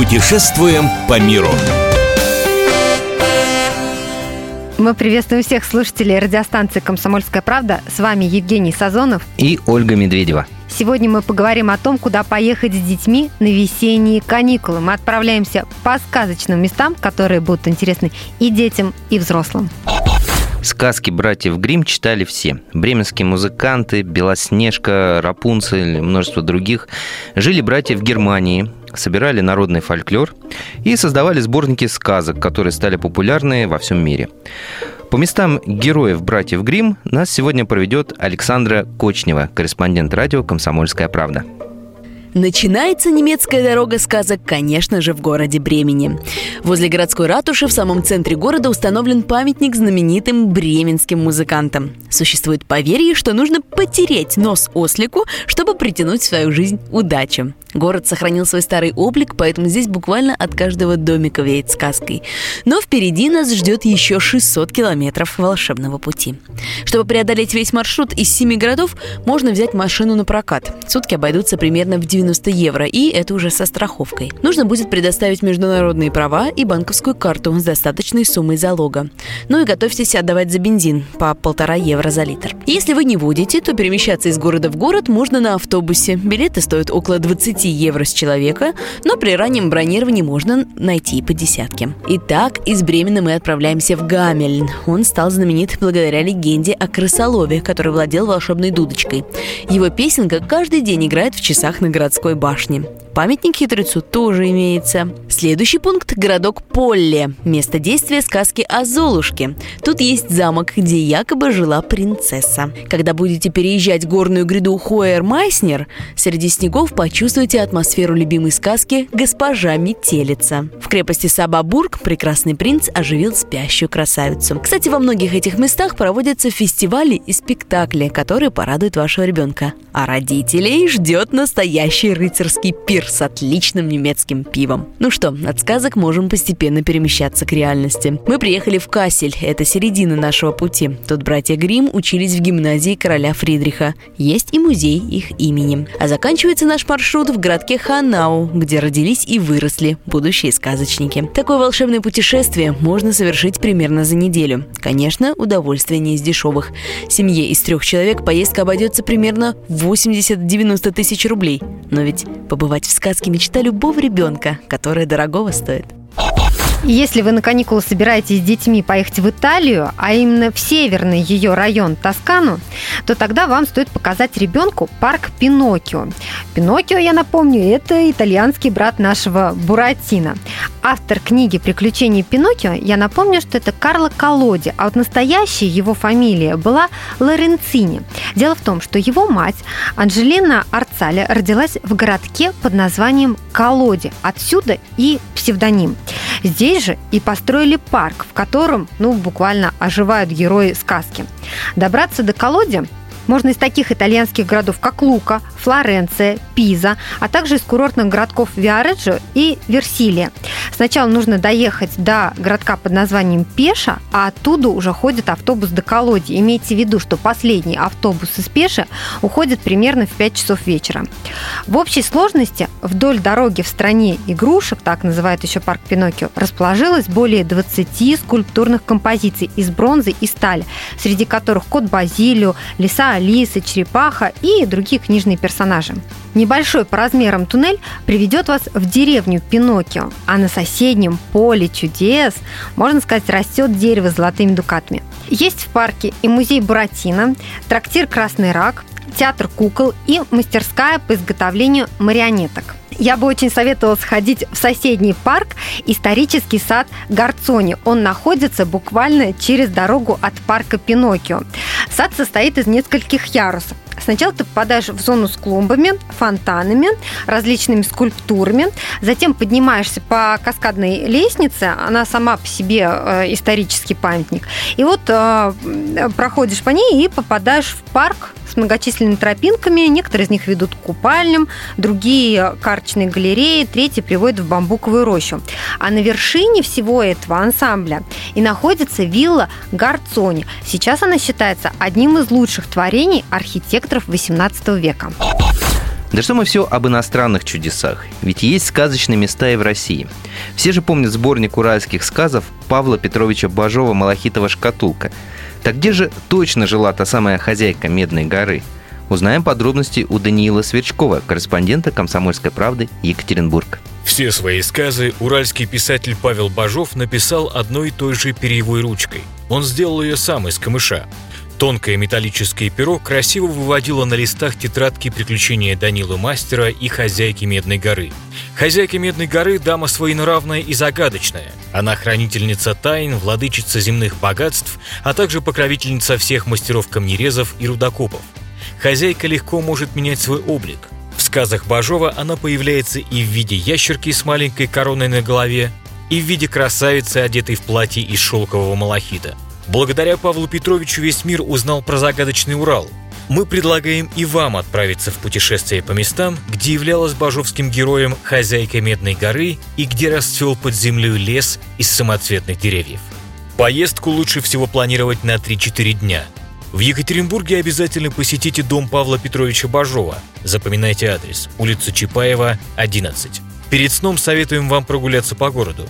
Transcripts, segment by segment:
Путешествуем по миру. Мы приветствуем всех слушателей радиостанции «Комсомольская правда». С вами Евгений Сазонов и Ольга Медведева. Сегодня мы поговорим о том, куда поехать с детьми на весенние каникулы. Мы отправляемся по сказочным местам, которые будут интересны и детям, и взрослым. Сказки братьев Грим читали все. Бременские музыканты, Белоснежка, Рапунцель множество других. Жили братья в Германии, собирали народный фольклор и создавали сборники сказок, которые стали популярны во всем мире. По местам героев братьев Грим нас сегодня проведет Александра Кочнева, корреспондент радио «Комсомольская правда». Начинается немецкая дорога сказок, конечно же, в городе Бремени. Возле городской ратуши в самом центре города установлен памятник знаменитым бременским музыкантам. Существует поверье, что нужно потереть нос ослику, чтобы притянуть в свою жизнь удачу. Город сохранил свой старый облик, поэтому здесь буквально от каждого домика веет сказкой. Но впереди нас ждет еще 600 километров волшебного пути. Чтобы преодолеть весь маршрут из семи городов, можно взять машину на прокат. Сутки обойдутся примерно в 90 евро, и это уже со страховкой. Нужно будет предоставить международные права и банковскую карту с достаточной суммой залога. Ну и готовьтесь отдавать за бензин по полтора евро за литр. Если вы не водите, то перемещаться из города в город можно на автобусе. Билеты стоят около 20 евро с человека, но при раннем бронировании можно найти и по десятке. Итак, из Бремена мы отправляемся в Гамельн. Он стал знаменит благодаря легенде о крысолове, который владел волшебной дудочкой. Его песенка каждый день играет в часах на городской башне. Памятник хитрецу тоже имеется. Следующий пункт – городок Полле. Место действия сказки о Золушке. Тут есть замок, где якобы жила принцесса. Когда будете переезжать горную гряду Хуэр-Майснер, среди снегов почувствуйте атмосферу любимой сказки «Госпожа Метелица». В крепости Сабабург прекрасный принц оживил спящую красавицу. Кстати, во многих этих местах проводятся фестивали и спектакли, которые порадуют вашего ребенка. А родителей ждет настоящий рыцарский пир пир с отличным немецким пивом. Ну что, от сказок можем постепенно перемещаться к реальности. Мы приехали в Кассель, это середина нашего пути. Тут братья Грим учились в гимназии короля Фридриха. Есть и музей их имени. А заканчивается наш маршрут в городке Ханау, где родились и выросли будущие сказочники. Такое волшебное путешествие можно совершить примерно за неделю. Конечно, удовольствие не из дешевых. Семье из трех человек поездка обойдется примерно 80-90 тысяч рублей. Но ведь побывать в сказке мечта любого ребенка, которая дорогого стоит. Если вы на каникулы собираетесь с детьми поехать в Италию, а именно в северный ее район Тоскану, то тогда вам стоит показать ребенку парк Пиноккио. Пиноккио, я напомню, это итальянский брат нашего Буратино. Автор книги «Приключения Пиноккио», я напомню, что это Карло Колоди, а вот настоящая его фамилия была Лоренцини. Дело в том, что его мать Анжелина Арцаля родилась в городке под названием Колоди. Отсюда и псевдоним. Здесь же и построили парк, в котором, ну, буквально оживают герои сказки. Добраться до колоди можно из таких итальянских городов, как Лука, Флоренция, Пиза, а также из курортных городков Виареджо и Версилия. Сначала нужно доехать до городка под названием Пеша, а оттуда уже ходит автобус до Колоди. Имейте в виду, что последний автобус из Пеши уходит примерно в 5 часов вечера. В общей сложности вдоль дороги в стране игрушек, так называют еще парк Пиноккио, расположилось более 20 скульптурных композиций из бронзы и стали, среди которых кот Базилио, лиса Алисы, черепаха и другие книжные персонажи. Небольшой по размерам туннель приведет вас в деревню Пиноккио, а на соседнем поле чудес, можно сказать, растет дерево с золотыми дукатами. Есть в парке и музей Буратино, трактир «Красный рак», театр кукол и мастерская по изготовлению марионеток. Я бы очень советовала сходить в соседний парк, исторический сад Гарцони. Он находится буквально через дорогу от парка Пиноккио. Сад состоит из нескольких ярусов. Сначала ты попадаешь в зону с клумбами, фонтанами, различными скульптурами. Затем поднимаешься по каскадной лестнице. Она сама по себе э, исторический памятник. И вот э, проходишь по ней и попадаешь в парк с многочисленными тропинками. Некоторые из них ведут к купальням, другие – карточные галереи, третьи приводят в бамбуковую рощу. А на вершине всего этого ансамбля и находится вилла Гарцони. Сейчас она считается одним из лучших творений архитекторов XVIII века. Да что мы все об иностранных чудесах? Ведь есть сказочные места и в России. Все же помнят сборник уральских сказов Павла Петровича Бажова «Малахитова шкатулка». Так где же точно жила та самая хозяйка Медной горы? Узнаем подробности у Даниила Сверчкова, корреспондента «Комсомольской правды» Екатеринбург. Все свои сказы уральский писатель Павел Бажов написал одной и той же перьевой ручкой. Он сделал ее сам из камыша. Тонкое металлическое перо красиво выводило на листах тетрадки приключения Данилы Мастера и хозяйки Медной горы. Хозяйка Медной горы – дама своенравная и загадочная. Она хранительница тайн, владычица земных богатств, а также покровительница всех мастеров-камнерезов и рудокопов. Хозяйка легко может менять свой облик. В сказах Бажова она появляется и в виде ящерки с маленькой короной на голове, и в виде красавицы, одетой в платье из шелкового малахита – Благодаря Павлу Петровичу весь мир узнал про загадочный Урал. Мы предлагаем и вам отправиться в путешествие по местам, где являлась бажовским героем хозяйка Медной горы и где расцвел под землей лес из самоцветных деревьев. Поездку лучше всего планировать на 3-4 дня. В Екатеринбурге обязательно посетите дом Павла Петровича Бажова. Запоминайте адрес. Улица Чапаева, 11. Перед сном советуем вам прогуляться по городу.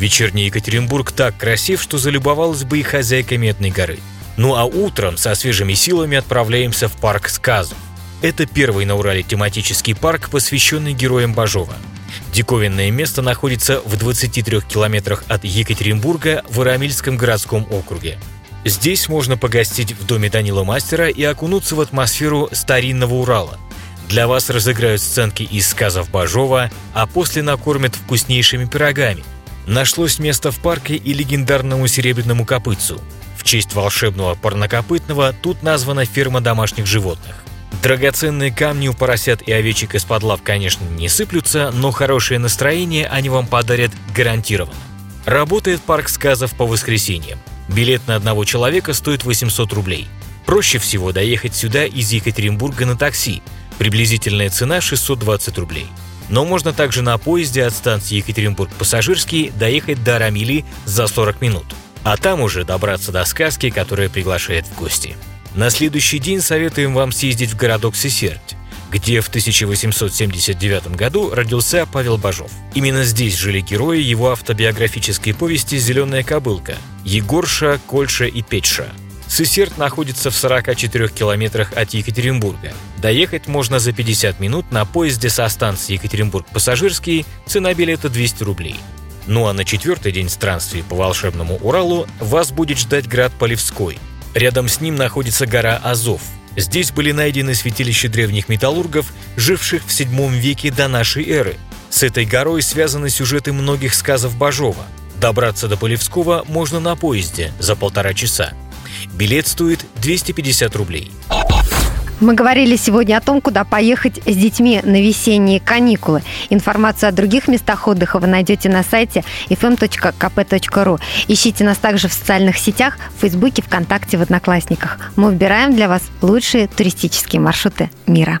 Вечерний Екатеринбург так красив, что залюбовалась бы и хозяйка Медной горы. Ну а утром со свежими силами отправляемся в парк сказов. Это первый на Урале тематический парк, посвященный героям Бажова. Диковинное место находится в 23 километрах от Екатеринбурга в Ирамильском городском округе. Здесь можно погостить в доме Данила Мастера и окунуться в атмосферу старинного Урала. Для вас разыграют сценки из сказов Бажова, а после накормят вкуснейшими пирогами – нашлось место в парке и легендарному серебряному копытцу. В честь волшебного парнокопытного тут названа ферма домашних животных. Драгоценные камни у поросят и овечек из-под лав, конечно, не сыплются, но хорошее настроение они вам подарят гарантированно. Работает парк сказов по воскресеньям. Билет на одного человека стоит 800 рублей. Проще всего доехать сюда из Екатеринбурга на такси. Приблизительная цена 620 рублей но можно также на поезде от станции Екатеринбург-Пассажирский доехать до Рамили за 40 минут, а там уже добраться до сказки, которая приглашает в гости. На следующий день советуем вам съездить в городок Сесерть, где в 1879 году родился Павел Бажов. Именно здесь жили герои его автобиографической повести «Зеленая кобылка» – Егорша, Кольша и Петша – Сысерт находится в 44 километрах от Екатеринбурга. Доехать можно за 50 минут на поезде со станции Екатеринбург-Пассажирский, цена билета 200 рублей. Ну а на четвертый день странствий по волшебному Уралу вас будет ждать град Полевской. Рядом с ним находится гора Азов. Здесь были найдены святилища древних металлургов, живших в 7 веке до нашей эры. С этой горой связаны сюжеты многих сказов Бажова. Добраться до Полевского можно на поезде за полтора часа. Билет стоит 250 рублей. Мы говорили сегодня о том, куда поехать с детьми на весенние каникулы. Информацию о других местах отдыха вы найдете на сайте fm.kp.ru. Ищите нас также в социальных сетях, в Фейсбуке, ВКонтакте, в Одноклассниках. Мы выбираем для вас лучшие туристические маршруты мира.